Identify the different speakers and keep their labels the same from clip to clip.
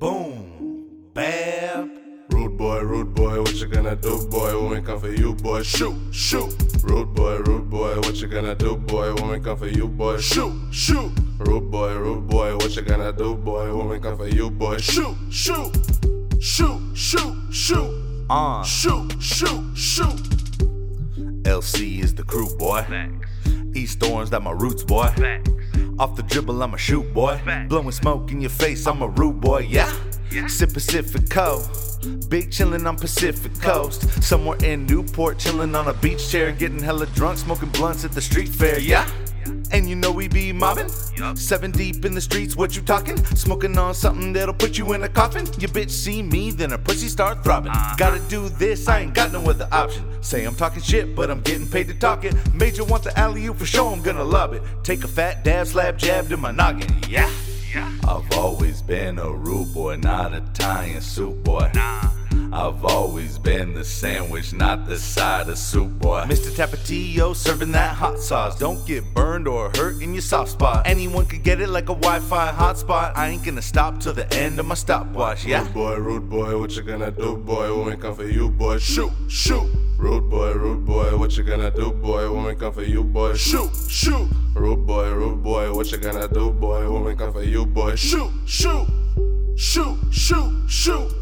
Speaker 1: Boom. Bam.
Speaker 2: Rude boy, rude boy, what you gonna do, boy? When we come for you, boy, shoot, shoot. Rude boy, rude boy, what you gonna do, boy? When we come for you, boy, shoot, shoot. Rude boy, rude boy, what you gonna do, boy? When we come for you, boy, shoot, shoot. Shoot, shoot, shoot.
Speaker 1: Uh.
Speaker 2: Shoot, shoot, shoot.
Speaker 1: LC is the crew, boy. East Orange, that my roots, boy. Off the dribble, I'm a shoot, boy. Blowing smoke in your face, I'm a rude boy, yeah. Sip Pacifico. Big chillin' on Pacific Coast. Somewhere in Newport, chillin' on a beach chair, getting hella drunk, smoking blunts at the street fair, yeah. And you know we be mobbing. Seven deep in the streets, what you talking? Smoking on something that'll put you in a coffin. Your bitch see me, then her pussy start throbbing. Uh-huh. Gotta do this, I ain't got no other option. Say I'm talking shit, but I'm getting paid to talk it. Major want the alley oop for sure, I'm gonna love it. Take a fat dab, slap jab to my noggin, yeah. yeah. I've always been a rude boy, not a Italian soup boy. I've always been the sandwich, not the side of soup boy. Mr. Tapatio serving that hot sauce. Don't get burned or hurt in your soft spot. Anyone could get it like a Wi Fi hotspot. I ain't gonna stop till the end of my stopwatch, yeah?
Speaker 2: Rude boy, rude boy, what you gonna do, boy? When we come for you, boy, shoot, shoot. Rude boy, rude boy, what you gonna do, boy? When we come for you, boy, shoot, shoot. Rude boy, rude boy, what you gonna do, boy? When we come for you, boy, shoot, shoot. Shoot, shoot, shoot.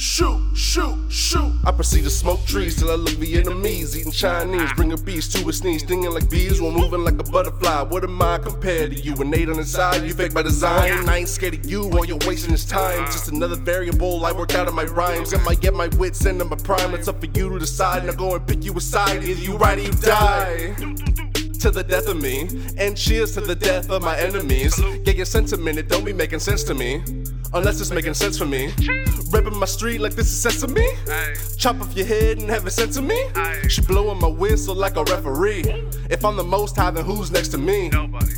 Speaker 2: Shoot, shoot, shoot. I proceed to smoke trees till I look Vietnamese. Eating Chinese, bring a beast to a sneeze. Stinging like bees while moving like a butterfly. What am I compared to you? An eight on the side, you fake by design. I ain't scared of you while you're wasting this time. Just another variable I work out of my rhymes. I get my wits and a prime? It's up for you to decide. Now go and pick you a side. Either you ride or you die to the death of me. And cheers to the death of my enemies. Get your sentiment, it don't be making sense to me. Unless it's making sense for me. Repping my street like this is sesame. Chop off your head and have it sent to me. She blowing my whistle like a referee. If I'm the most high, then who's next to me?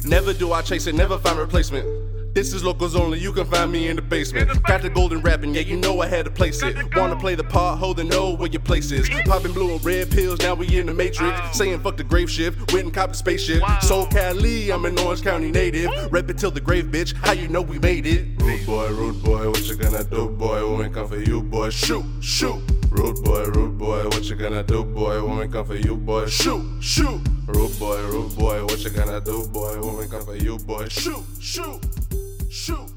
Speaker 2: Never do I chase it, never find replacement. This is locals only, you can find me in the basement. Got the golden rapping, yeah, you know I had to place it. Wanna play the part, hold and know where your place is. Popping blue and red pills, now we in the matrix. Saying fuck the grave shift, went and cop the spaceship. Soul Cali, I'm an Orange County native. Rep it till the grave, bitch. How you know we made it? Rude boy, rude boy, what you gonna do, boy? We come for you, boy, shoot, shoot. Rude boy, rude boy, what you gonna do, boy? When we come for you, boy, shoot, shoot. Rude boy, rude boy, what you gonna do, boy? When we come for you, boy, shoot, shoot. Shoot, shoot.